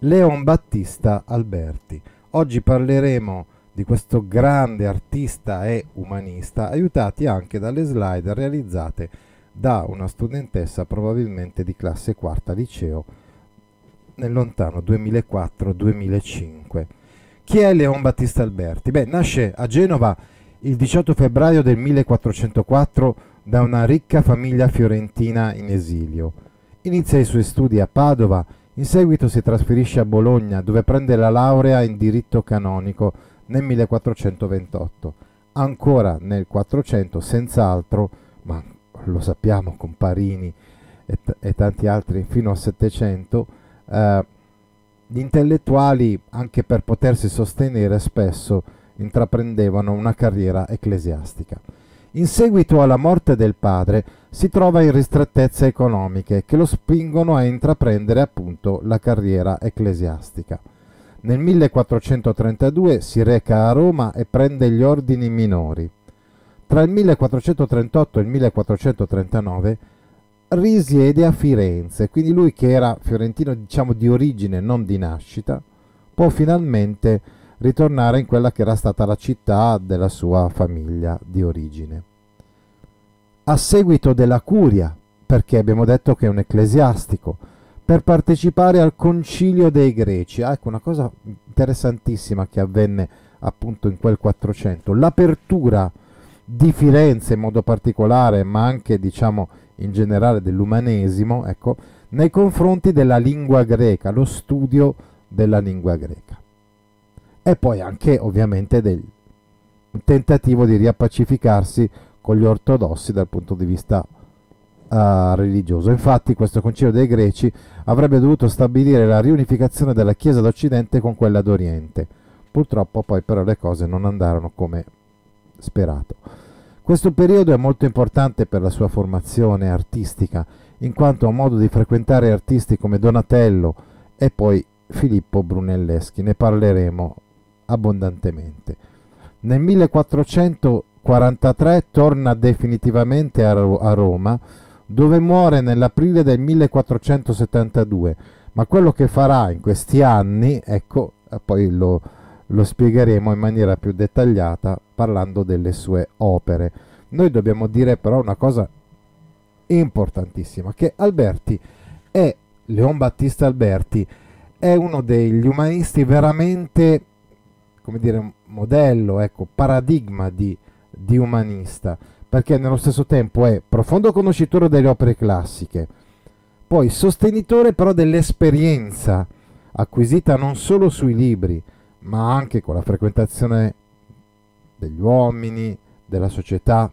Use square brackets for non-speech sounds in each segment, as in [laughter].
Leon Battista Alberti. Oggi parleremo di questo grande artista e umanista, aiutati anche dalle slide realizzate da una studentessa probabilmente di classe quarta liceo nel lontano 2004-2005. Chi è Leon Battista Alberti? Beh, nasce a Genova il 18 febbraio del 1404 da una ricca famiglia fiorentina in esilio. Inizia i suoi studi a Padova, in seguito si trasferisce a Bologna dove prende la laurea in diritto canonico nel 1428. Ancora nel 400, senz'altro, ma lo sappiamo con Parini e, t- e tanti altri fino al 700, eh, gli intellettuali, anche per potersi sostenere, spesso intraprendevano una carriera ecclesiastica. In seguito alla morte del padre si trova in ristrettezze economiche che lo spingono a intraprendere appunto la carriera ecclesiastica. Nel 1432 si reca a Roma e prende gli ordini minori. Tra il 1438 e il 1439 risiede a Firenze, quindi lui che era fiorentino diciamo di origine, non di nascita, può finalmente ritornare in quella che era stata la città della sua famiglia di origine. A seguito della curia, perché abbiamo detto che è un ecclesiastico, per partecipare al concilio dei greci. Ah, ecco una cosa interessantissima che avvenne appunto in quel 400, l'apertura di Firenze in modo particolare, ma anche diciamo in generale dell'umanesimo, ecco, nei confronti della lingua greca, lo studio della lingua greca. E poi anche ovviamente del tentativo di riappacificarsi con gli ortodossi dal punto di vista uh, religioso. Infatti questo concilio dei greci avrebbe dovuto stabilire la riunificazione della Chiesa d'Occidente con quella d'Oriente. Purtroppo poi però le cose non andarono come sperato. Questo periodo è molto importante per la sua formazione artistica, in quanto ha modo di frequentare artisti come Donatello e poi Filippo Brunelleschi, ne parleremo abbondantemente. Nel 1443 torna definitivamente a, Ro- a Roma, dove muore nell'aprile del 1472, ma quello che farà in questi anni, ecco, poi lo, lo spiegheremo in maniera più dettagliata parlando delle sue opere. Noi dobbiamo dire però una cosa importantissima, che Alberti è, Leon Battista Alberti, è uno degli umanisti veramente, come dire, modello, ecco, paradigma di, di umanista, perché nello stesso tempo è profondo conoscitore delle opere classiche, poi sostenitore però dell'esperienza acquisita non solo sui libri, ma anche con la frequentazione degli uomini, della società.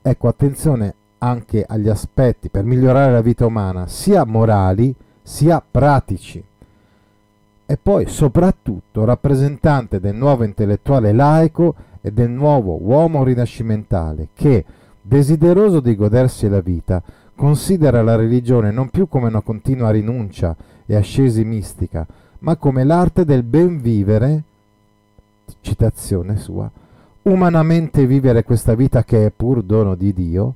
Ecco, attenzione anche agli aspetti per migliorare la vita umana, sia morali sia pratici. E poi soprattutto rappresentante del nuovo intellettuale laico e del nuovo uomo rinascimentale che, desideroso di godersi la vita, considera la religione non più come una continua rinuncia e ascesi mistica, ma come l'arte del ben vivere, citazione sua, umanamente vivere questa vita che è pur dono di Dio,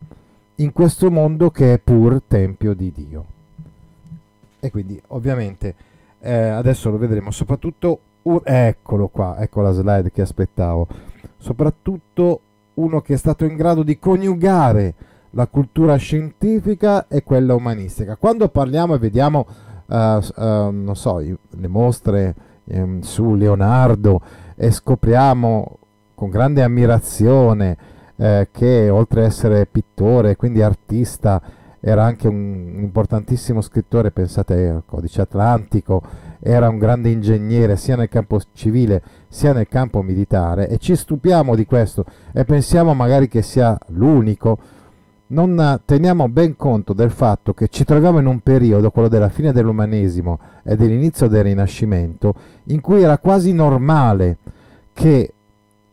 in questo mondo che è pur tempio di Dio. E quindi ovviamente eh, adesso lo vedremo, soprattutto, un, eccolo qua, ecco la slide che aspettavo, soprattutto uno che è stato in grado di coniugare la cultura scientifica e quella umanistica. Quando parliamo e vediamo uh, uh, non so, le mostre um, su Leonardo e scopriamo con grande ammirazione eh, che oltre ad essere pittore, quindi artista, era anche un importantissimo scrittore, pensate al codice atlantico, era un grande ingegnere sia nel campo civile sia nel campo militare e ci stupiamo di questo e pensiamo magari che sia l'unico, non teniamo ben conto del fatto che ci troviamo in un periodo, quello della fine dell'umanesimo e dell'inizio del Rinascimento, in cui era quasi normale che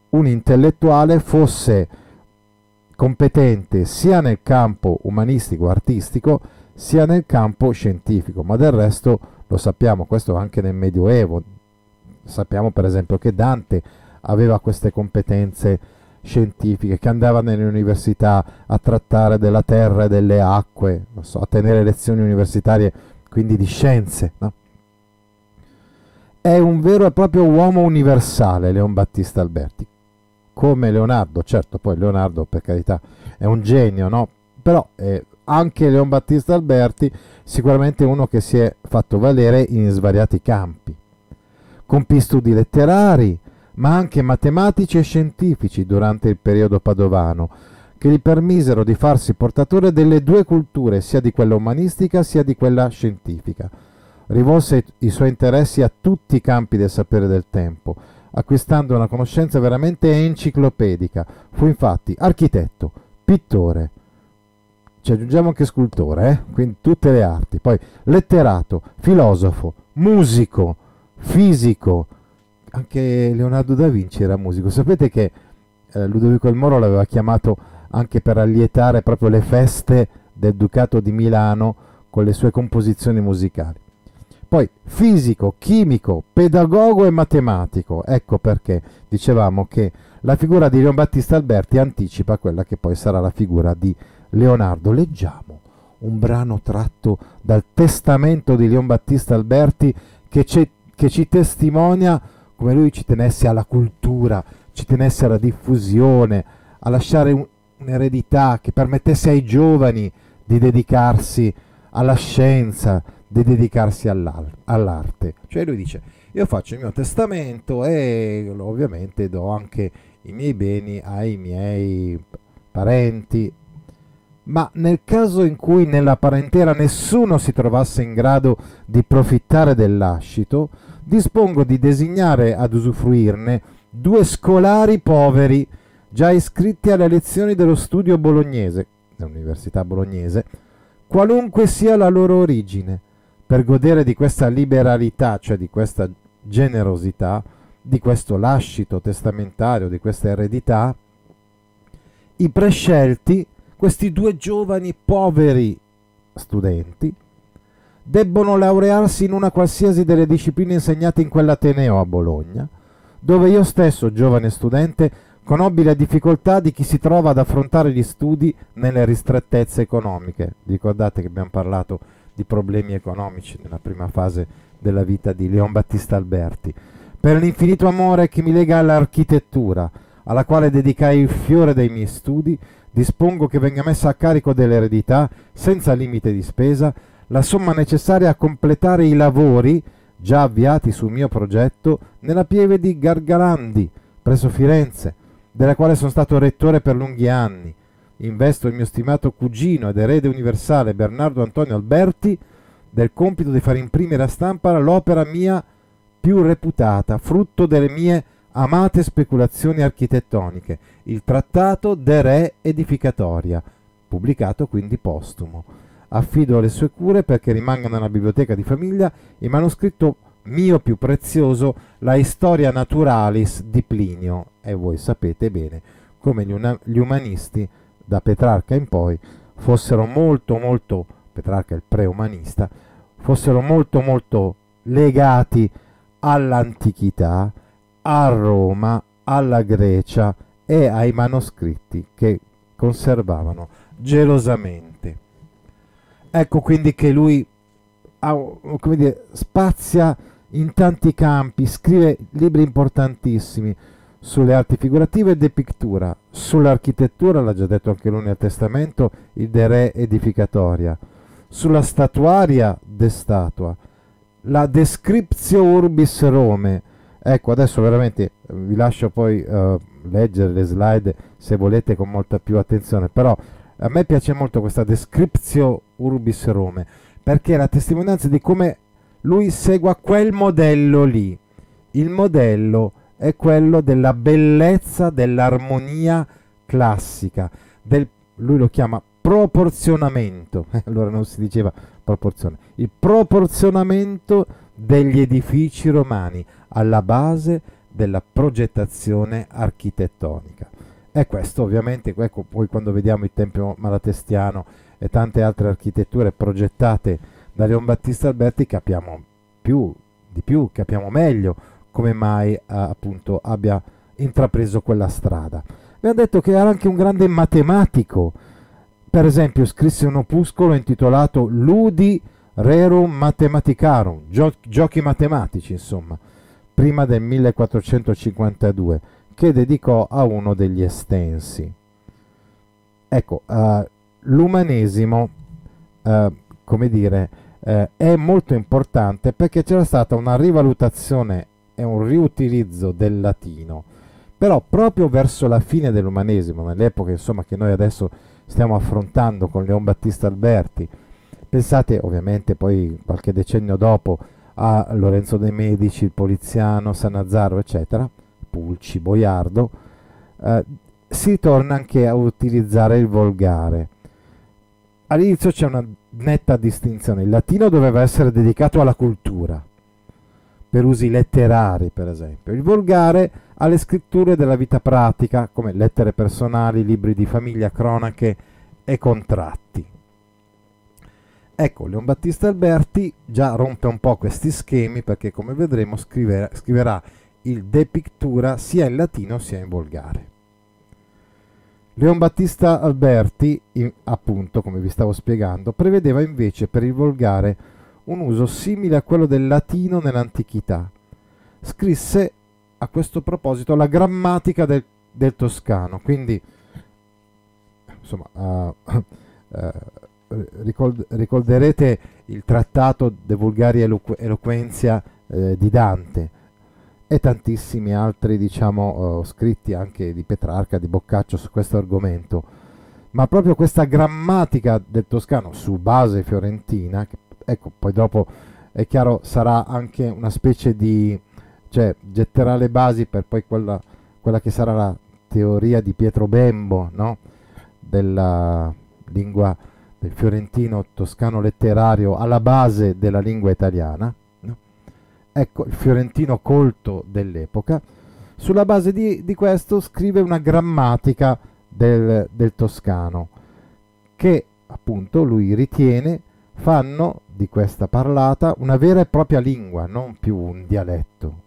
un intellettuale fosse competente sia nel campo umanistico artistico sia nel campo scientifico, ma del resto lo sappiamo, questo anche nel Medioevo. Sappiamo per esempio che Dante aveva queste competenze scientifiche, che andava nelle università a trattare della terra e delle acque, so, a tenere lezioni universitarie, quindi di scienze. No? È un vero e proprio uomo universale Leon Battista Alberti, come Leonardo, certo poi Leonardo per carità è un genio, no? però eh, anche Leon Battista Alberti sicuramente uno che si è fatto valere in svariati campi. Compì studi letterari, ma anche matematici e scientifici durante il periodo padovano, che gli permisero di farsi portatore delle due culture, sia di quella umanistica sia di quella scientifica. Rivolse i suoi interessi a tutti i campi del sapere del tempo, acquistando una conoscenza veramente enciclopedica. Fu infatti architetto, pittore, ci aggiungiamo anche scultore, eh? quindi tutte le arti, poi letterato, filosofo, musico, fisico, anche Leonardo da Vinci era musico. Sapete che eh, Ludovico il Moro l'aveva chiamato anche per allietare proprio le feste del Ducato di Milano con le sue composizioni musicali. Poi fisico, chimico, pedagogo e matematico. Ecco perché dicevamo che la figura di Leon Battista Alberti anticipa quella che poi sarà la figura di Leonardo. Leggiamo un brano tratto dal testamento di Leon Battista Alberti che, che ci testimonia come lui ci tenesse alla cultura, ci tenesse alla diffusione, a lasciare un, un'eredità che permettesse ai giovani di dedicarsi alla scienza, di dedicarsi all'arte. Cioè lui dice, io faccio il mio testamento e ovviamente do anche i miei beni ai miei parenti, ma nel caso in cui nella parentela nessuno si trovasse in grado di profittare del lascito, dispongo di designare ad usufruirne due scolari poveri già iscritti alle lezioni dello studio bolognese, dell'Università bolognese, qualunque sia la loro origine, per godere di questa liberalità, cioè di questa generosità, di questo lascito testamentario, di questa eredità, i prescelti, questi due giovani poveri studenti, debbono laurearsi in una qualsiasi delle discipline insegnate in quell'Ateneo a Bologna, dove io stesso, giovane studente, conobbi le difficoltà di chi si trova ad affrontare gli studi nelle ristrettezze economiche. Ricordate che abbiamo parlato di problemi economici nella prima fase della vita di Leon Battista Alberti. Per l'infinito amore che mi lega all'architettura, alla quale dedicai il fiore dei miei studi, dispongo che venga messa a carico dell'eredità, senza limite di spesa, la somma necessaria a completare i lavori già avviati sul mio progetto nella pieve di Gargalandi, presso Firenze, della quale sono stato rettore per lunghi anni. Investo il mio stimato cugino ed erede universale Bernardo Antonio Alberti del compito di far imprimere a stampa l'opera mia più reputata, frutto delle mie amate speculazioni architettoniche, il Trattato de Re Edificatoria, pubblicato quindi postumo affido le sue cure perché rimanga nella biblioteca di famiglia il manoscritto mio più prezioso, la Historia Naturalis di Plinio. E voi sapete bene come gli, umanisti da Petrarca in poi fossero molto molto, Petrarca è il preumanista, fossero molto molto legati all'antichità, a Roma, alla Grecia e ai manoscritti che conservavano gelosamente. Ecco quindi che lui ha, dire, spazia in tanti campi, scrive libri importantissimi sulle arti figurative e de pictura, sull'architettura, l'ha già detto anche lui nel testamento, il De Re Edificatoria, sulla statuaria de statua, la Descriptio Urbis Rome. Ecco, adesso veramente eh, vi lascio poi uh, leggere le slide se volete con molta più attenzione, però a me piace molto questa Descriptio Urbis Rome, perché è la testimonianza di come lui segua quel modello lì. Il modello è quello della bellezza, dell'armonia classica, del, lui lo chiama proporzionamento, [laughs] allora non si diceva proporzione, il proporzionamento degli edifici romani alla base della progettazione architettonica. E questo ovviamente, ecco, poi quando vediamo il Tempio Malatestiano e tante altre architetture progettate da Leon Battista Alberti capiamo più, di più, capiamo meglio come mai eh, appunto abbia intrapreso quella strada. Ha detto che era anche un grande matematico, per esempio scrisse un opuscolo intitolato Ludi Rerum Mathematicarum, gio- giochi matematici insomma, prima del 1452, che dedicò a uno degli estensi. Ecco, uh, l'umanesimo, uh, come dire, uh, è molto importante perché c'era stata una rivalutazione e un riutilizzo del latino, però proprio verso la fine dell'umanesimo, nell'epoca insomma che noi adesso stiamo affrontando con Leon Battista Alberti, pensate ovviamente poi qualche decennio dopo a Lorenzo de' Medici, il Poliziano, Sanazzaro, eccetera, Pulci, Boiardo, eh, si torna anche a utilizzare il volgare. All'inizio c'è una netta distinzione, il latino doveva essere dedicato alla cultura, per usi letterari per esempio, il volgare alle scritture della vita pratica, come lettere personali, libri di famiglia, cronache e contratti. Ecco, Leon Battista Alberti già rompe un po' questi schemi perché come vedremo scriverà, scriverà il De Pictura sia in latino sia in volgare. Leon Battista Alberti, appunto, come vi stavo spiegando, prevedeva invece per il volgare un uso simile a quello del latino nell'antichità. Scrisse a questo proposito la grammatica del, del toscano, quindi insomma, uh, uh, ricord- ricorderete il trattato De Vulgari Eloqu- Eloquenzia eh, di Dante e tantissimi altri diciamo, uh, scritti anche di Petrarca, di Boccaccio su questo argomento. Ma proprio questa grammatica del toscano su base fiorentina, che ecco, poi dopo è chiaro sarà anche una specie di, cioè getterà le basi per poi quella, quella che sarà la teoria di Pietro Bembo, no? della lingua del fiorentino toscano letterario alla base della lingua italiana, no? ecco il fiorentino colto dell'epoca, sulla base di, di questo scrive una grammatica del, del toscano che appunto lui ritiene fanno di questa parlata una vera e propria lingua, non più un dialetto.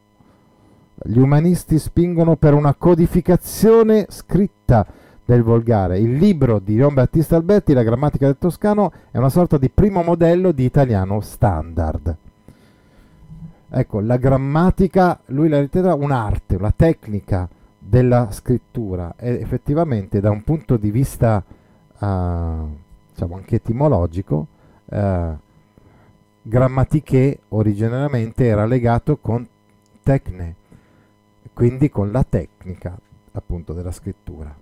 Gli umanisti spingono per una codificazione scritta del volgare. Il libro di Leon Battista Alberti, La grammatica del toscano, è una sorta di primo modello di italiano standard. Ecco, la grammatica, lui la ritiene un'arte, una tecnica della scrittura e effettivamente da un punto di vista, uh, diciamo anche etimologico, uh, grammatiche originariamente era legato con tecne, quindi con la tecnica appunto della scrittura.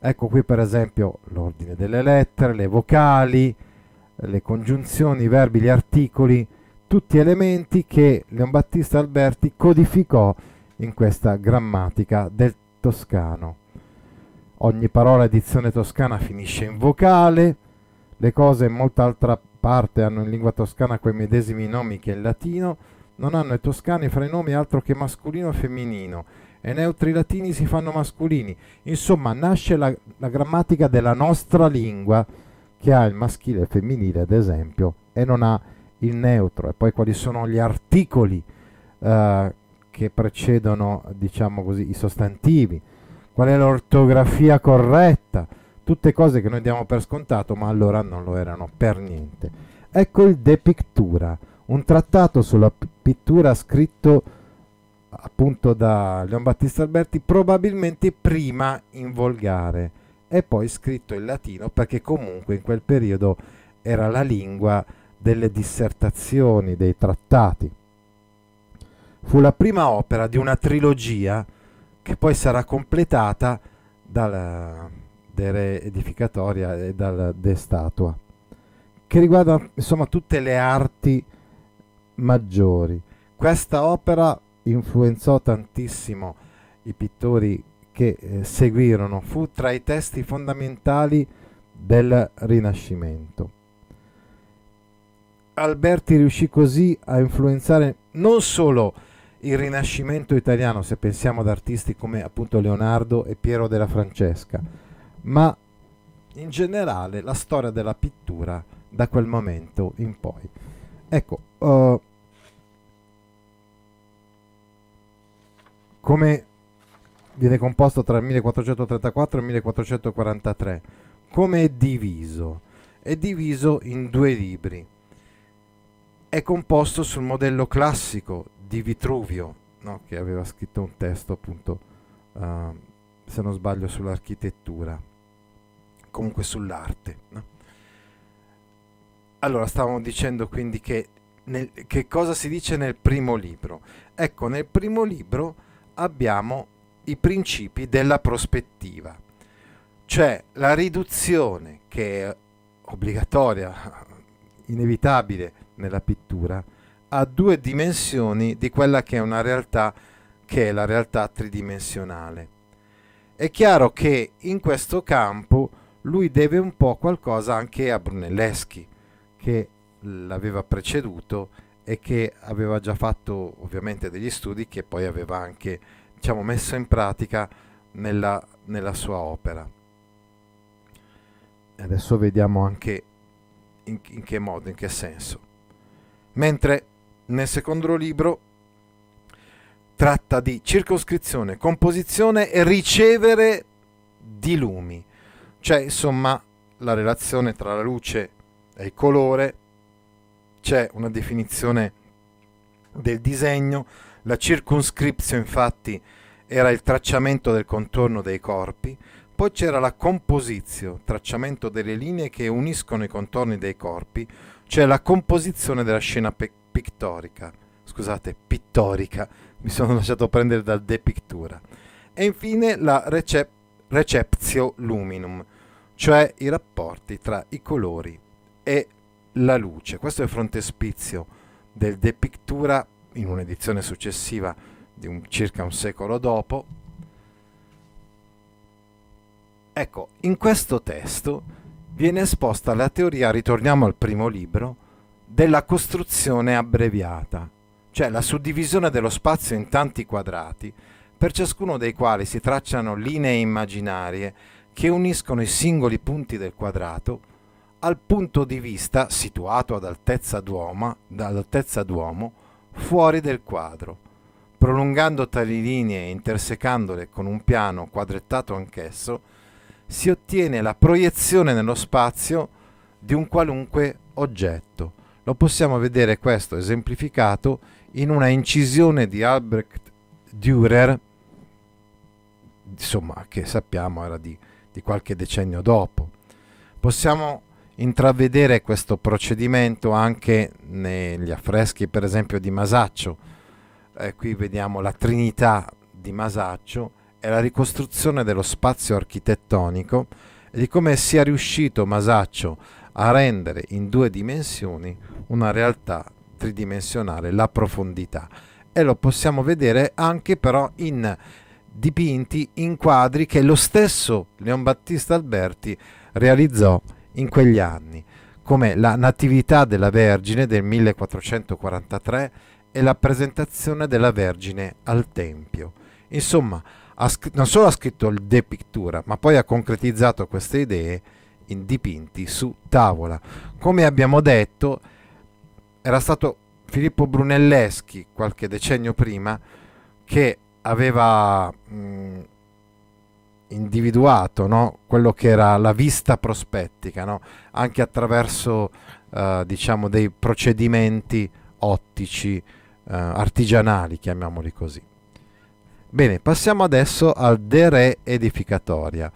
Ecco qui per esempio l'ordine delle lettere, le vocali, le congiunzioni, i verbi, gli articoli, tutti elementi che Leon Battista Alberti codificò in questa grammatica del toscano. Ogni parola edizione toscana finisce in vocale, le cose in molta altra parte hanno in lingua toscana quei medesimi nomi che in latino, non hanno i toscani fra i nomi altro che masculino e femminino e neutri latini si fanno mascolini. Insomma, nasce la, la grammatica della nostra lingua che ha il maschile e il femminile, ad esempio, e non ha il neutro. E poi quali sono gli articoli eh, che precedono, diciamo così, i sostantivi, qual è l'ortografia corretta, tutte cose che noi diamo per scontato, ma allora non lo erano per niente. Ecco il De Pictura, un trattato sulla pittura scritto appunto da Leon Battista Alberti, probabilmente prima in volgare e poi scritto in latino perché comunque in quel periodo era la lingua delle dissertazioni, dei trattati. Fu la prima opera di una trilogia che poi sarà completata dal De Edificatoria e dal De Statua, che riguarda insomma tutte le arti maggiori. Questa opera influenzò tantissimo i pittori che eh, seguirono, fu tra i testi fondamentali del Rinascimento. Alberti riuscì così a influenzare non solo il Rinascimento italiano, se pensiamo ad artisti come appunto Leonardo e Piero della Francesca, ma in generale la storia della pittura da quel momento in poi. Ecco, uh, come viene composto tra il 1434 e il 1443, come è diviso? È diviso in due libri. È composto sul modello classico di Vitruvio, no? che aveva scritto un testo appunto, uh, se non sbaglio, sull'architettura, comunque sull'arte. No? Allora, stavamo dicendo quindi che, nel, che cosa si dice nel primo libro. Ecco, nel primo libro abbiamo i principi della prospettiva, cioè la riduzione che è obbligatoria, inevitabile nella pittura, a due dimensioni di quella che è una realtà che è la realtà tridimensionale. È chiaro che in questo campo lui deve un po' qualcosa anche a Brunelleschi, che l'aveva preceduto e che aveva già fatto ovviamente degli studi che poi aveva anche diciamo, messo in pratica nella, nella sua opera. Adesso vediamo anche in, in che modo, in che senso. Mentre nel secondo libro tratta di circoscrizione, composizione e ricevere di lumi, cioè insomma la relazione tra la luce è il colore, c'è una definizione del disegno, la circonscription infatti era il tracciamento del contorno dei corpi, poi c'era la composizione, tracciamento delle linee che uniscono i contorni dei corpi, cioè la composizione della scena pe- pittorica, scusate, pittorica, mi sono [laughs] lasciato prendere dal depictura. E infine la recep- receptio luminum, cioè i rapporti tra i colori e la luce. Questo è il frontespizio del De Pictura in un'edizione successiva di un, circa un secolo dopo. Ecco, in questo testo viene esposta la teoria, ritorniamo al primo libro, della costruzione abbreviata, cioè la suddivisione dello spazio in tanti quadrati, per ciascuno dei quali si tracciano linee immaginarie che uniscono i singoli punti del quadrato al punto di vista situato ad altezza d'uomo, ad altezza d'uomo fuori del quadro, prolungando tali linee e intersecandole con un piano quadrettato anch'esso, si ottiene la proiezione nello spazio di un qualunque oggetto. Lo possiamo vedere questo esemplificato in una incisione di Albrecht Dürer, insomma, che sappiamo era di, di qualche decennio dopo. Possiamo intravedere questo procedimento anche negli affreschi per esempio di Masaccio. Eh, qui vediamo la Trinità di Masaccio e la ricostruzione dello spazio architettonico e di come sia riuscito Masaccio a rendere in due dimensioni una realtà tridimensionale, la profondità. E lo possiamo vedere anche però in dipinti, in quadri che lo stesso Leon Battista Alberti realizzò in quegli anni, come la Natività della Vergine del 1443 e la presentazione della Vergine al Tempio. Insomma, non solo ha scritto il De Pictura, ma poi ha concretizzato queste idee in dipinti su tavola. Come abbiamo detto, era stato Filippo Brunelleschi qualche decennio prima che aveva mh, individuato no? quello che era la vista prospettica, no? anche attraverso uh, diciamo dei procedimenti ottici uh, artigianali, chiamiamoli così. Bene, passiamo adesso al De Re Edificatoria.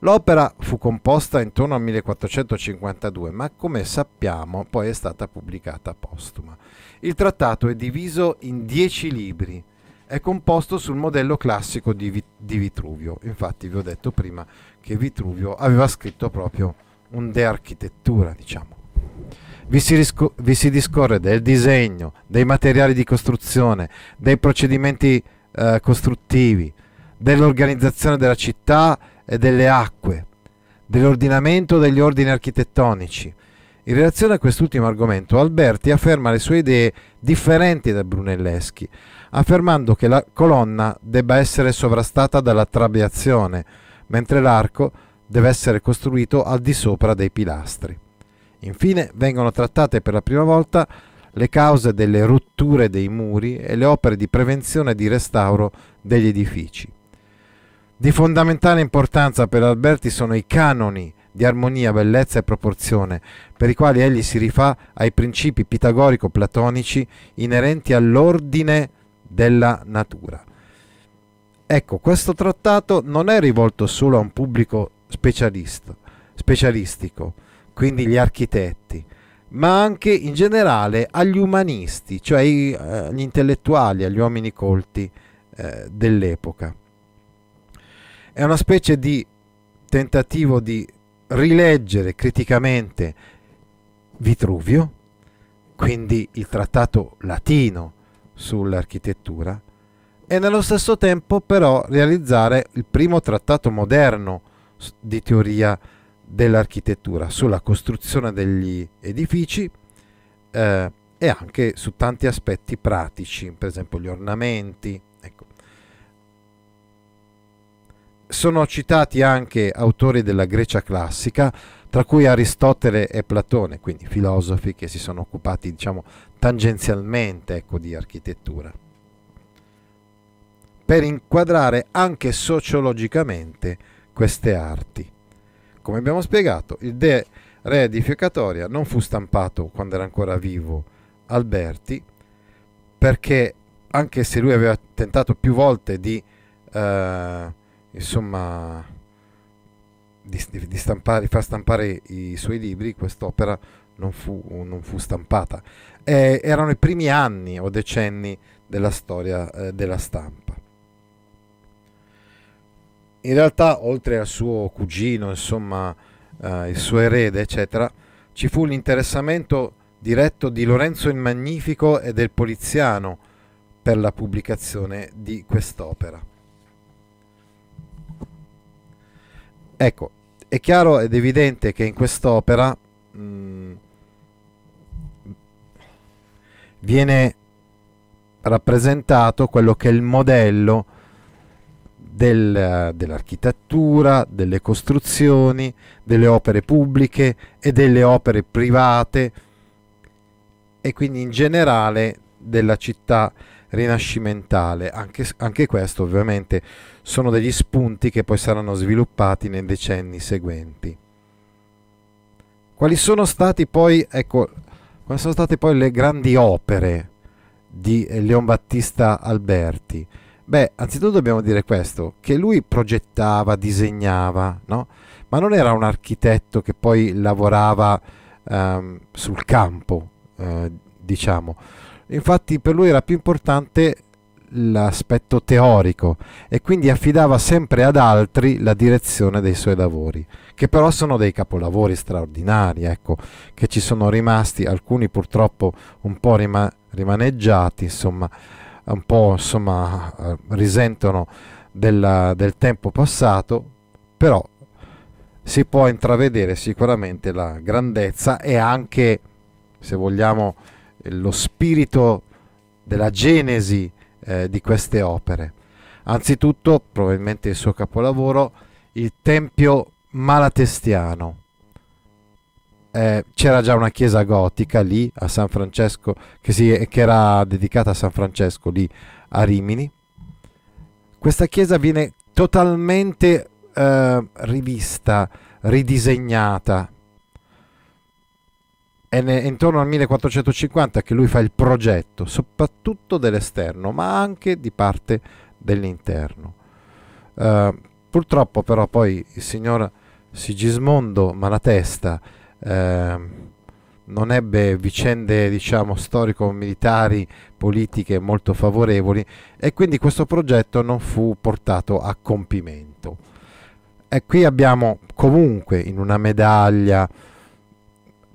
L'opera fu composta intorno al 1452, ma come sappiamo poi è stata pubblicata postuma. Il trattato è diviso in dieci libri, è composto sul modello classico di, Vi- di, Vitruvio. Infatti vi ho detto prima che Vitruvio aveva scritto proprio un De Architettura, diciamo. Vi si, risco- vi si, discorre del disegno, dei materiali di costruzione, dei procedimenti eh, costruttivi, dell'organizzazione della città e delle acque, dell'ordinamento degli ordini architettonici. In relazione a quest'ultimo argomento, Alberti afferma le sue idee differenti da Brunelleschi, affermando che la colonna debba essere sovrastata dalla trabeazione, mentre l'arco deve essere costruito al di sopra dei pilastri. Infine vengono trattate per la prima volta le cause delle rotture dei muri e le opere di prevenzione e di restauro degli edifici. Di fondamentale importanza per Alberti sono i canoni di armonia, bellezza e proporzione, per i quali egli si rifà ai principi pitagorico-platonici inerenti all'ordine della natura. Ecco, questo trattato non è rivolto solo a un pubblico specialistico, quindi gli architetti, ma anche in generale agli umanisti, cioè agli eh, intellettuali, agli uomini colti eh, dell'epoca. È una specie di tentativo di rileggere criticamente Vitruvio, quindi il trattato latino sull'architettura, e nello stesso tempo però realizzare il primo trattato moderno di teoria dell'architettura, sulla costruzione degli edifici eh, e anche su tanti aspetti pratici, per esempio gli ornamenti. Ecco. Sono citati anche autori della Grecia classica, tra cui Aristotele e Platone, quindi filosofi che si sono occupati, diciamo, tangenzialmente ecco, di architettura, per inquadrare anche sociologicamente queste arti. Come abbiamo spiegato, il De Re edificatoria non fu stampato quando era ancora vivo Alberti, perché anche se lui aveva tentato più volte di, eh, insomma, di, di, stampare, di, far stampare i suoi libri, quest'opera non fu, non fu stampata. Eh, erano i primi anni o decenni della storia eh, della stampa in realtà oltre al suo cugino, insomma, eh, il suo erede, eccetera, ci fu l'interessamento diretto di Lorenzo il Magnifico e del Poliziano per la pubblicazione di quest'opera. Ecco, è chiaro ed evidente che in quest'opera mh, mm, viene rappresentato quello che è il modello del, dell'architettura, delle costruzioni, delle opere pubbliche e delle opere private e quindi in generale della città rinascimentale. Anche, anche questo ovviamente sono degli spunti che poi saranno sviluppati nei decenni seguenti. Quali sono stati poi, ecco, quali sono state poi le grandi opere di Leon Battista Alberti? Beh, anzitutto dobbiamo dire questo, che lui progettava, disegnava, no? ma non era un architetto che poi lavorava um, sul campo, eh, diciamo. Infatti per lui era più importante l'aspetto teorico e quindi affidava sempre ad altri la direzione dei suoi lavori, che però sono dei capolavori straordinari, ecco, che ci sono rimasti, alcuni purtroppo un po' rima- rimaneggiati, insomma, un po' insomma eh, risentono della, del tempo passato, però si può intravedere sicuramente la grandezza e anche, se vogliamo, lo spirito della genesi eh, di queste opere. Anzitutto, probabilmente il suo capolavoro, il Tempio Malatestiano, eh, c'era già una chiesa gotica lì a San Francesco che, si, che era dedicata a San Francesco lì a Rimini. Questa chiesa viene totalmente eh, rivista, ridisegnata. È intorno al 1450 che lui fa il progetto, soprattutto dell'esterno, ma anche di parte dell'interno. Uh, purtroppo però poi il signor Sigismondo Malatesta eh, non ebbe vicende diciamo storico-militari, politiche molto favorevoli e quindi questo progetto non fu portato a compimento. E qui abbiamo comunque in una medaglia,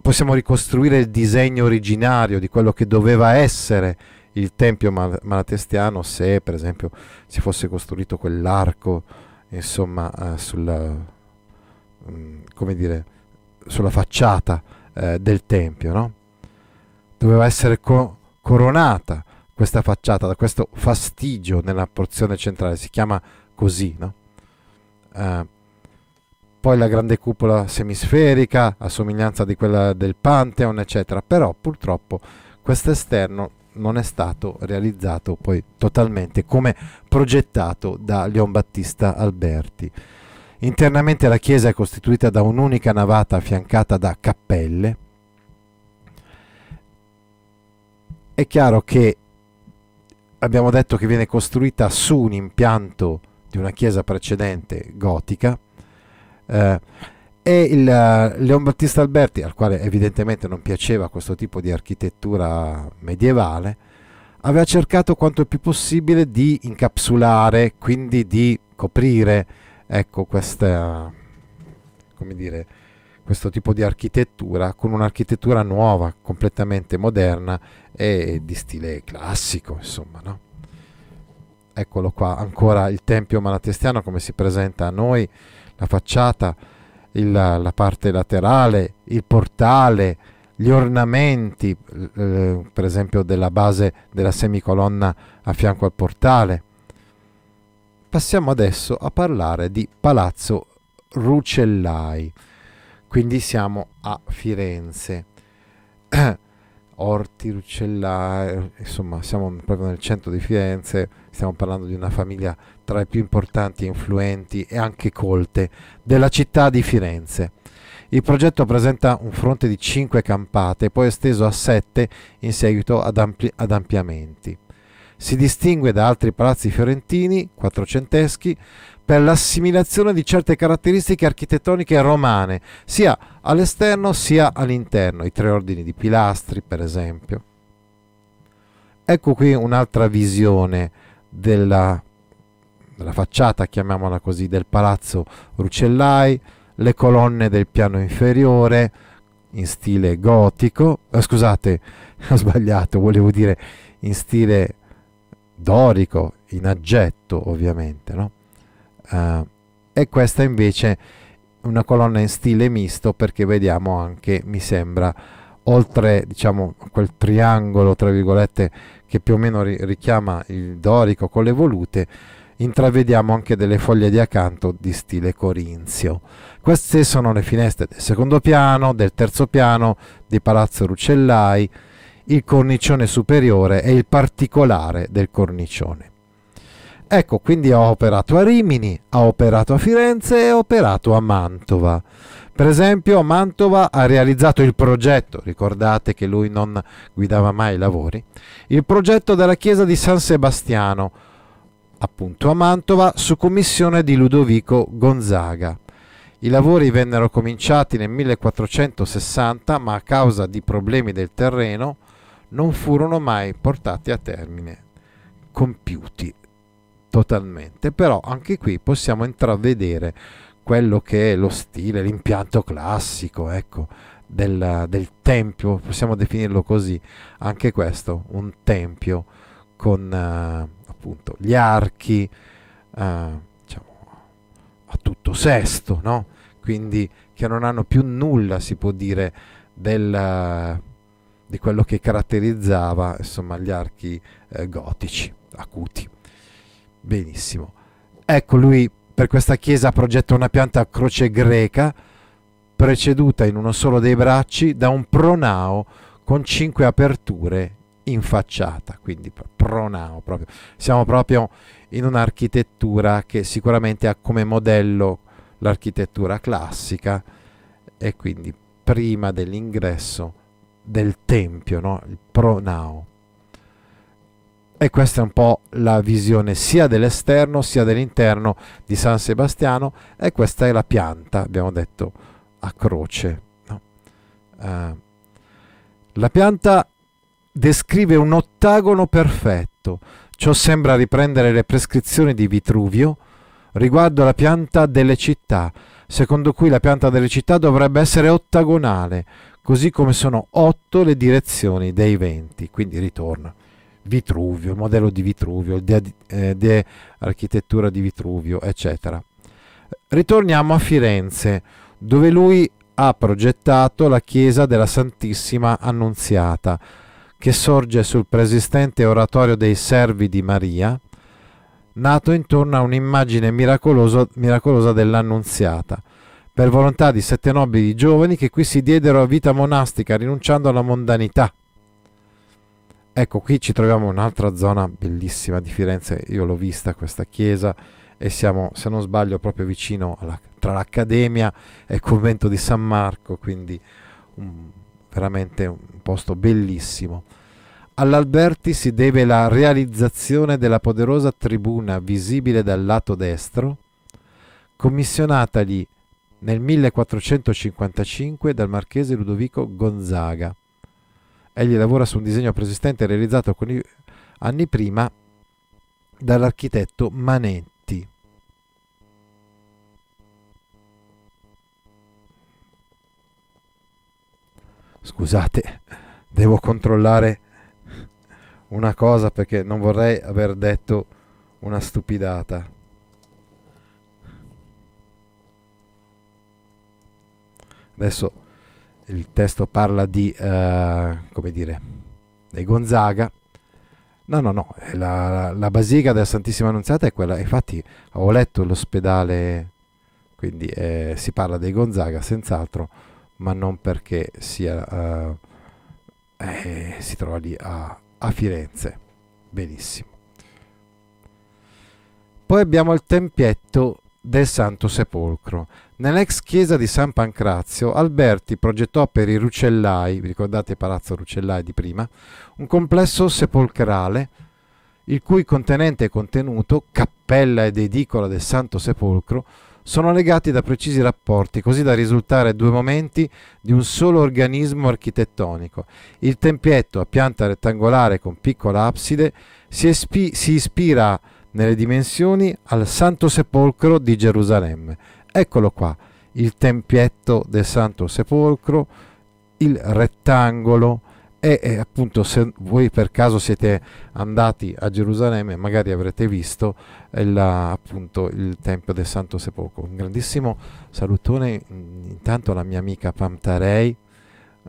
possiamo ricostruire il disegno originario di quello che doveva essere il Tempio Malatestiano se per esempio si fosse costruito quell'arco insomma eh, sulla, mm, come dire, sulla facciata eh, del tempio, no? Doveva essere co- coronata questa facciata da questo fastigio nella porzione centrale, si chiama così, no? Uh, poi la grande cupola semisferica, a somiglianza di quella del Pantheon, eccetera. Però purtroppo questo esterno non è stato realizzato poi totalmente come progettato da Leon Battista Alberti. Internamente la chiesa è costituita da un'unica navata affiancata da cappelle. È chiaro che abbiamo detto che viene costruita su un impianto di una chiesa precedente gotica eh, e il Leon Battista Alberti, al quale evidentemente non piaceva questo tipo di architettura medievale, aveva cercato quanto più possibile di incapsulare, quindi di coprire ecco, questa, dire, questo tipo di architettura con un'architettura nuova, completamente moderna e di stile classico, insomma, no? Eccolo qua, ancora il tempio malatestiano come si presenta a noi, la facciata, il, la parte laterale, il portale, gli ornamenti, eh, per esempio della base della semicolonna a fianco al portale. Passiamo adesso a parlare di Palazzo Rucellai quindi siamo a Firenze. [clears throat] Orti, Ruccellai, insomma siamo proprio nel centro di Firenze, stiamo parlando di una famiglia tra le più importanti, influenti e anche colte della città di Firenze. Il progetto presenta un fronte di 5 campate, poi esteso a 7 in seguito ad, ampli- ad ampliamenti. Si distingue da altri palazzi fiorentini, quattrocenteschi, per l'assimilazione di certe caratteristiche architettoniche romane, sia all'esterno sia all'interno, i tre ordini di pilastri per esempio. Ecco qui un'altra visione della, della facciata, chiamiamola così, del palazzo Rucellai, le colonne del piano inferiore in stile gotico, eh, scusate, [laughs] ho sbagliato, volevo dire in stile dorico, in aggetto ovviamente, no? Uh, e questa invece una colonna in stile misto perché vediamo anche, mi sembra, oltre diciamo quel triangolo tra virgolette che più o meno ri- richiama il dorico con le volute, intravediamo anche delle foglie di accanto di stile corinzio. Queste sono le finestre del secondo piano, del terzo piano di Palazzo Rucellai, il cornicione superiore e il particolare del cornicione. Ecco, quindi ha operato a Rimini, ha operato a Firenze e ha operato a Mantova. Per esempio a Mantova ha realizzato il progetto, ricordate che lui non guidava mai i lavori, il progetto della chiesa di San Sebastiano, appunto a Mantova, su commissione di Ludovico Gonzaga. I lavori vennero cominciati nel 1460, ma a causa di problemi del terreno non furono mai portati a termine, compiuti totalmente, però anche qui possiamo intravedere quello che è lo stile, l'impianto classico, ecco, del, del, tempio, possiamo definirlo così, anche questo, un tempio con uh, appunto gli archi, uh, diciamo, a tutto sesto, no? quindi che non hanno più nulla, si può dire, del, di quello che caratterizzava insomma, gli archi eh, gotici, acuti. Benissimo. Ecco, lui per questa chiesa progetta una pianta a croce greca, preceduta in uno solo dei bracci da un pronao con cinque aperture in facciata, quindi pronao proprio. Siamo proprio in un'architettura che sicuramente ha come modello l'architettura classica e quindi prima dell'ingresso del tempio, no? il pronao. E questa è un po' la visione sia dell'esterno sia dell'interno di San Sebastiano e questa è la pianta, abbiamo detto, a croce. No? Uh, la pianta descrive un ottagono perfetto, ciò sembra riprendere le prescrizioni di Vitruvio riguardo alla pianta delle città, secondo cui la pianta delle città dovrebbe essere ottagonale, così come sono otto le direzioni dei venti, quindi ritorna. Vitruvio, il modello di Vitruvio, de, eh, architettura di Vitruvio, eccetera. Ritorniamo a Firenze, dove lui ha progettato la chiesa della Santissima Annunziata, che sorge sul preesistente oratorio dei servi di Maria, nato intorno a un'immagine miracolosa dell'Annunziata, per volontà di sette nobili giovani che qui si diedero a vita monastica rinunciando alla mondanità. Ecco, qui ci troviamo in un'altra zona bellissima di Firenze, io l'ho vista questa chiesa e siamo, se non sbaglio, proprio vicino alla, tra l'Accademia e il convento di San Marco, quindi un, veramente un posto bellissimo. All'Alberti si deve la realizzazione della poderosa tribuna visibile dal lato destro, commissionatagli nel 1455 dal marchese Ludovico Gonzaga. Egli lavora su un disegno preesistente realizzato anni prima dall'architetto Manetti. Scusate, devo controllare una cosa perché non vorrei aver detto una stupidata. Adesso il testo parla di, uh, come dire, dei Gonzaga. No, no, no, la, la, Basilica della Santissima Annunziata è quella, infatti ho letto l'ospedale, quindi eh, si parla dei Gonzaga senz'altro, ma non perché sia, uh, eh, si trova lì a, a Firenze. Benissimo. Poi abbiamo il tempietto del Santo Sepolcro. Nell'ex chiesa di San Pancrazio, Alberti progettò per i Rucellai, vi ricordate Palazzo Rucellai di prima, un complesso sepolcrale il cui contenente e contenuto, cappella ed edicola del Santo Sepolcro, sono legati da precisi rapporti, così da risultare due momenti di un solo organismo architettonico. Il tempietto a pianta rettangolare con piccola abside si, espi- si ispira nelle dimensioni al Santo Sepolcro di Gerusalemme. Eccolo qua, il tempietto del Santo Sepolcro, il rettangolo e, e, appunto se voi per caso siete andati a Gerusalemme magari avrete visto il, appunto il Tempio del Santo Sepolcro. Un grandissimo salutone intanto alla mia amica Pamtarei,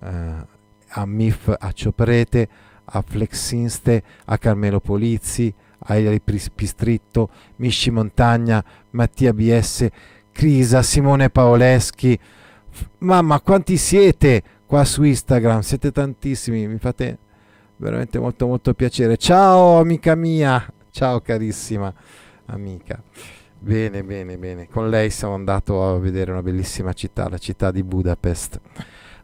eh, a Mif a Cioprete, a Flexinste, a Carmelo Polizzi, a Eli Pistritto, Misci Montagna, Mattia BS, Crisa, Simone Paoleschi. Mamma, quanti siete qua su Instagram? Siete tantissimi, mi fate veramente molto molto piacere. Ciao amica mia, ciao carissima amica. Bene, bene, bene. Con lei siamo andati a vedere una bellissima città, la città di Budapest.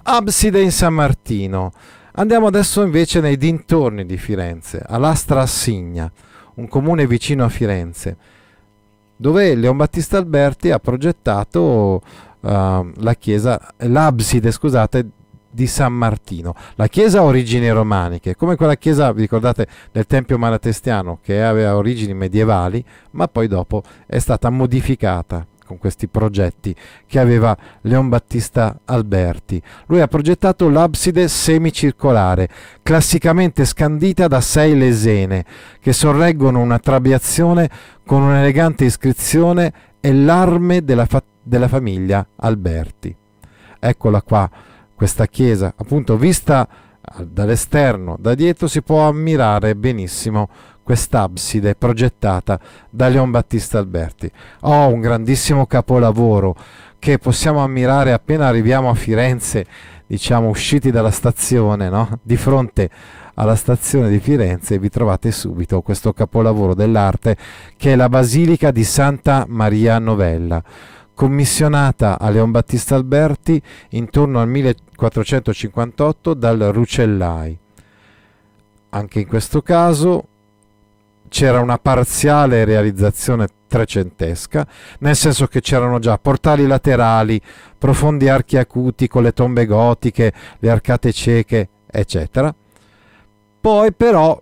Abside in San Martino. Andiamo adesso invece nei dintorni di Firenze, all'Astra Assigna un comune vicino a Firenze, dove Leon Battista Alberti ha progettato uh, la chiesa, l'abside, scusate, di San Martino. La chiesa ha origini romaniche, come quella chiesa, vi ricordate, del Tempio Malatestiano, che aveva origini medievali, ma poi dopo è stata modificata con questi progetti che aveva Leon Battista Alberti. Lui ha progettato l'abside semicircolare, classicamente scandita da sei lesene, che sorreggono una trabiazione con un'elegante iscrizione e l'arme della, fa- della famiglia Alberti. Eccola qua, questa chiesa, appunto vista dall'esterno, da dietro si può ammirare benissimo quest'abside progettata da Leon Battista Alberti. Oh, un grandissimo capolavoro che possiamo ammirare appena arriviamo a Firenze, diciamo usciti dalla stazione, no? di fronte alla stazione di Firenze vi trovate subito questo capolavoro dell'arte che è la Basilica di Santa Maria Novella commissionata a Leon Battista Alberti intorno al 1458 dal Rucellai. Anche in questo caso c'era una parziale realizzazione trecentesca, nel senso che c'erano già portali laterali, profondi archi acuti con le tombe gotiche, le arcate cieche, eccetera. Poi però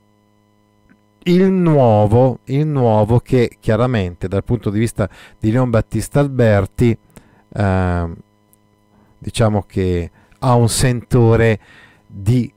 il nuovo, il nuovo che chiaramente dal punto di vista di Leon Battista Alberti, eh, diciamo che ha un sentore di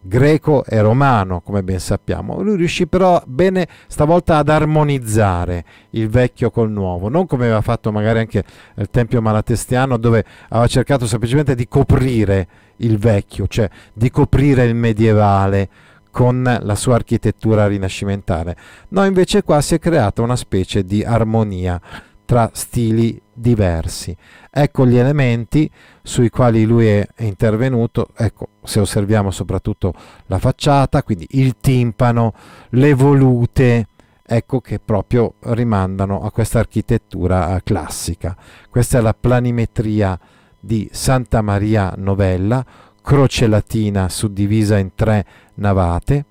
greco e romano, come ben sappiamo. Lui riuscì però bene stavolta ad armonizzare il vecchio col nuovo, non come aveva fatto magari anche nel Tempio Malatestiano, dove aveva cercato semplicemente di coprire il vecchio, cioè di coprire il medievale con la sua architettura rinascimentale. No, invece qua si è creata una specie di armonia tra stili diversi. Ecco gli elementi sui quali lui è intervenuto, ecco, se osserviamo soprattutto la facciata, quindi il timpano, le volute, ecco che proprio rimandano a questa architettura classica. Questa è la planimetria di Santa Maria Novella, croce latina suddivisa in tre navate.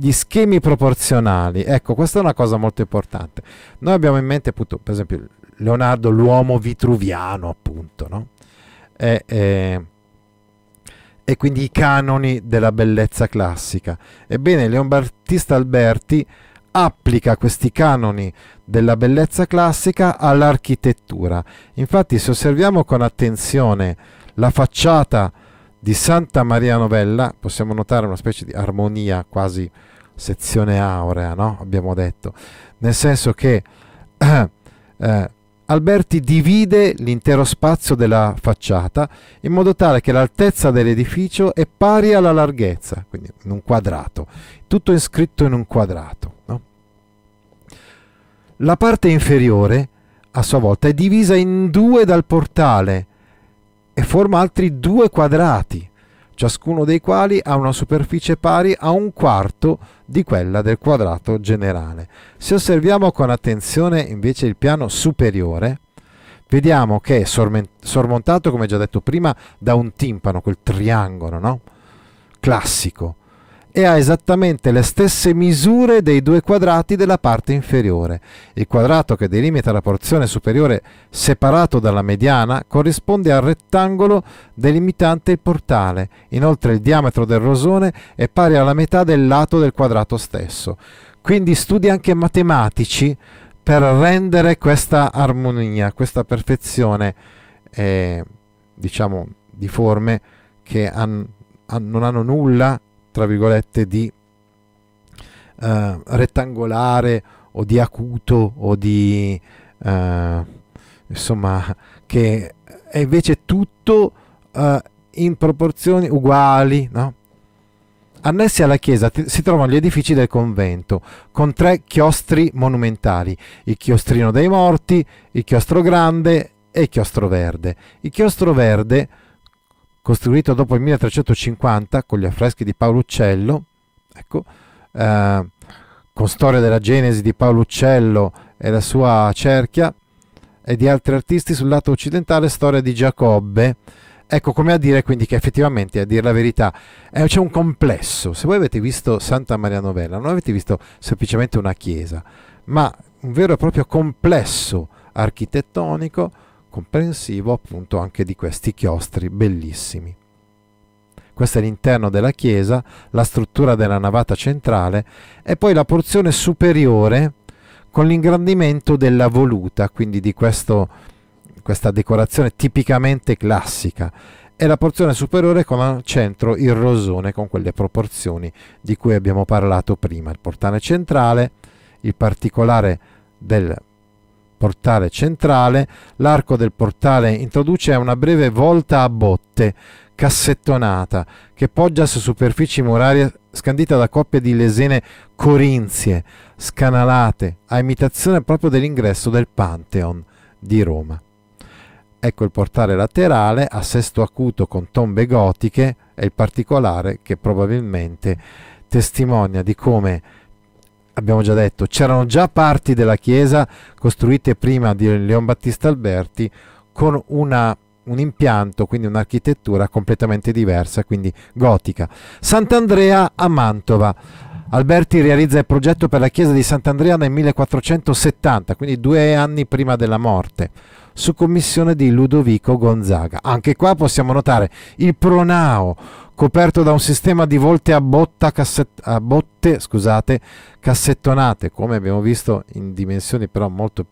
Gli schemi proporzionali, ecco, questa è una cosa molto importante. Noi abbiamo in mente, appunto, per esempio, Leonardo l'uomo vitruviano, appunto, no? E, e, e, quindi i canoni della bellezza classica. Ebbene, Leon Battista Alberti applica questi canoni della bellezza classica all'architettura. Infatti, se osserviamo con attenzione la facciata di Santa Maria Novella, possiamo notare una specie di armonia quasi sezione aurea, no? abbiamo detto, nel senso che [clears throat] eh, eh, Alberti divide l'intero spazio della facciata in modo tale che l'altezza dell'edificio è pari alla larghezza, quindi in un quadrato, tutto iscritto in un quadrato. No? La parte inferiore, a sua volta, è divisa in due dal portale e forma altri due quadrati, ciascuno dei quali ha una superficie pari a un quarto di quella del quadrato generale. Se osserviamo con attenzione invece il piano superiore, vediamo che è sormontato, come già detto prima, da un timpano, quel triangolo no? classico, e ha esattamente le stesse misure dei due quadrati della parte inferiore. Il quadrato che delimita la porzione superiore separato dalla mediana corrisponde al rettangolo delimitante il portale. Inoltre il diametro del rosone è pari alla metà del lato del quadrato stesso. Quindi studi anche matematici per rendere questa armonia, questa perfezione, eh, diciamo, di forme che han, non hanno nulla tra virgolette, di uh, rettangolare o di acuto o di uh, insomma che è invece tutto uh, in proporzioni uguali, no? Annessi alla chiesa si trovano gli edifici del convento, con tre chiostri monumentali, il chiostrino dei morti, il chiostro grande e il chiostro verde. Il chiostro verde costruito dopo il 1350 con gli affreschi di Paolo Uccello, ecco, eh, con storia della genesi di Paolo Uccello e la sua cerchia, e di altri artisti sul lato occidentale, storia di Giacobbe. Ecco, come a dire quindi che effettivamente, a dire la verità, eh, c'è un complesso. Se voi avete visto Santa Maria Novella, non avete visto semplicemente una chiesa, ma un vero e proprio complesso architettonico comprensivo appunto anche di questi chiostri bellissimi. Questo è l'interno della chiesa, la struttura della navata centrale e poi la porzione superiore con l'ingrandimento della voluta, quindi di questo, questa decorazione tipicamente classica, e la porzione superiore con al centro il rosone con quelle proporzioni di cui abbiamo parlato prima, il portale centrale, il particolare del portale centrale, l'arco del portale introduce una breve volta a botte cassettonata che poggia su superfici murarie scandita da coppie di lesene corinzie scanalate a imitazione proprio dell'ingresso del Pantheon di Roma. Ecco il portale laterale a sesto acuto con tombe gotiche è il particolare che probabilmente testimonia di come abbiamo già detto, c'erano già parti della chiesa costruite prima di Leon Battista Alberti con una, un impianto, quindi un'architettura completamente diversa, quindi gotica. Sant'Andrea a Mantova. Alberti realizza il progetto per la chiesa di Sant'Andrea nel 1470, quindi due anni prima della morte, su commissione di Ludovico Gonzaga. Anche qua possiamo notare il pronao coperto da un sistema di volte a, casset- a botte scusate, cassettonate, come abbiamo visto in dimensioni però molto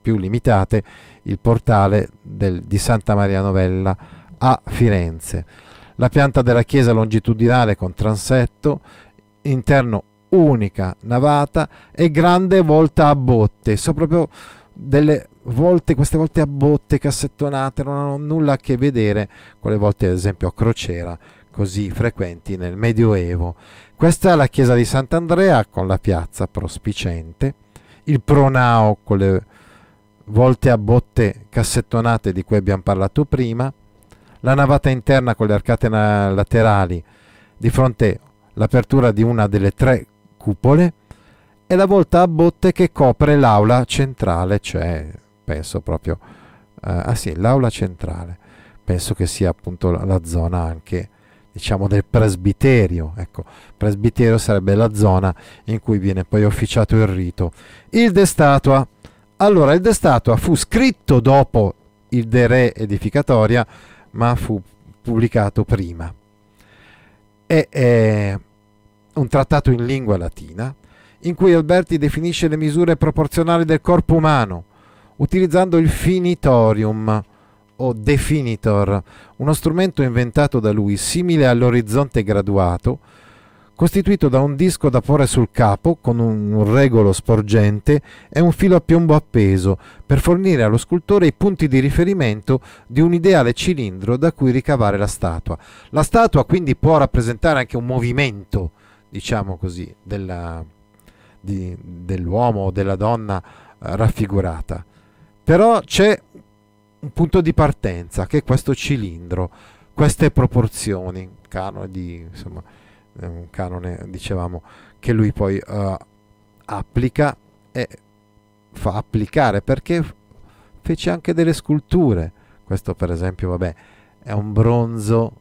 più limitate, il portale del, di Santa Maria Novella a Firenze. La pianta della chiesa longitudinale con transetto, interno unica navata e grande volta a botte. Sono proprio delle volte, queste volte a botte cassettonate, non hanno nulla a che vedere con le volte, ad esempio, a crociera, così frequenti nel Medioevo. Questa è la chiesa di Sant'Andrea con la piazza prospicente, il pronao con le volte a botte cassettonate di cui abbiamo parlato prima, la navata interna con le arcate laterali di fronte all'apertura di una delle tre cupole e la volta a botte che copre l'aula centrale, cioè penso proprio eh, ah sì, l'aula centrale. Penso che sia appunto la, la zona anche diciamo del presbiterio, ecco, presbiterio sarebbe la zona in cui viene poi officiato il rito. Il De Statua. Allora, il De Statua fu scritto dopo il De Re Edificatoria, ma fu pubblicato prima. È, un trattato in lingua latina in cui Alberti definisce le misure proporzionali del corpo umano, utilizzando il finitorium o definitor, uno strumento inventato da lui simile all'orizzonte graduato, costituito da un disco da porre sul capo con un regolo sporgente e un filo a piombo appeso per fornire allo scultore i punti di riferimento di un ideale cilindro da cui ricavare la statua. La statua quindi può rappresentare anche un movimento, diciamo così, della, di, dell'uomo o della donna eh, raffigurata. Però c'è un punto di partenza che è questo cilindro, queste proporzioni, canone di, insomma, un canone dicevamo che lui poi uh, applica e fa applicare perché fece anche delle sculture. Questo per esempio, vabbè, è un bronzo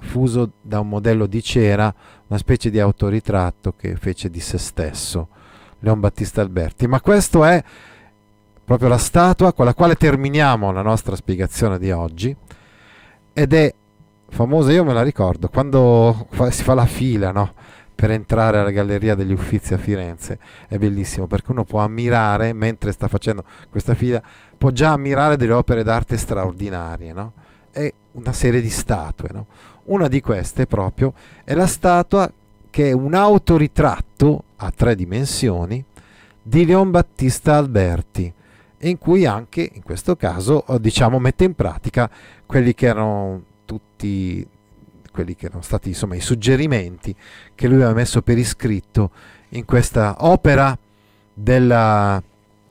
fuso da un modello di cera, una specie di autoritratto che fece di se stesso, Leon Battista Alberti. Ma questo è proprio la statua con la quale terminiamo la nostra spiegazione di oggi ed è famosa, io me la ricordo, quando si fa la fila no? per entrare alla Galleria degli Uffizi a Firenze, è bellissimo perché uno può ammirare, mentre sta facendo questa fila, può già ammirare delle opere d'arte straordinarie, no? è una serie di statue. No? Una di queste proprio è la statua che è un autoritratto a tre dimensioni di Leon Battista Alberti in cui anche in questo caso diciamo mette in pratica quelli che erano tutti quelli che erano stati insomma i suggerimenti che lui aveva messo per iscritto in questa opera della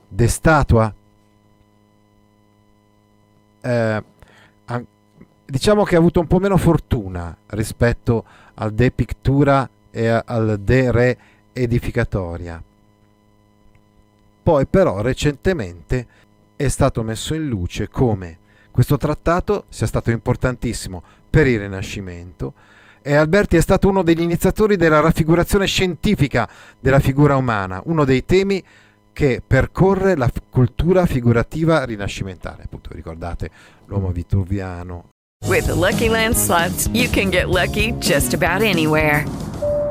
de statua eh, diciamo che ha avuto un po' meno fortuna rispetto al De Pictura e al De Re Edificatoria. Poi però recentemente è stato messo in luce come questo trattato sia stato importantissimo per il Rinascimento e Alberti è stato uno degli iniziatori della raffigurazione scientifica della figura umana, uno dei temi che percorre la cultura figurativa rinascimentale. Appunto, ricordate l'uomo vitruviano, With the Lucky Land slots, you can get lucky just about anywhere.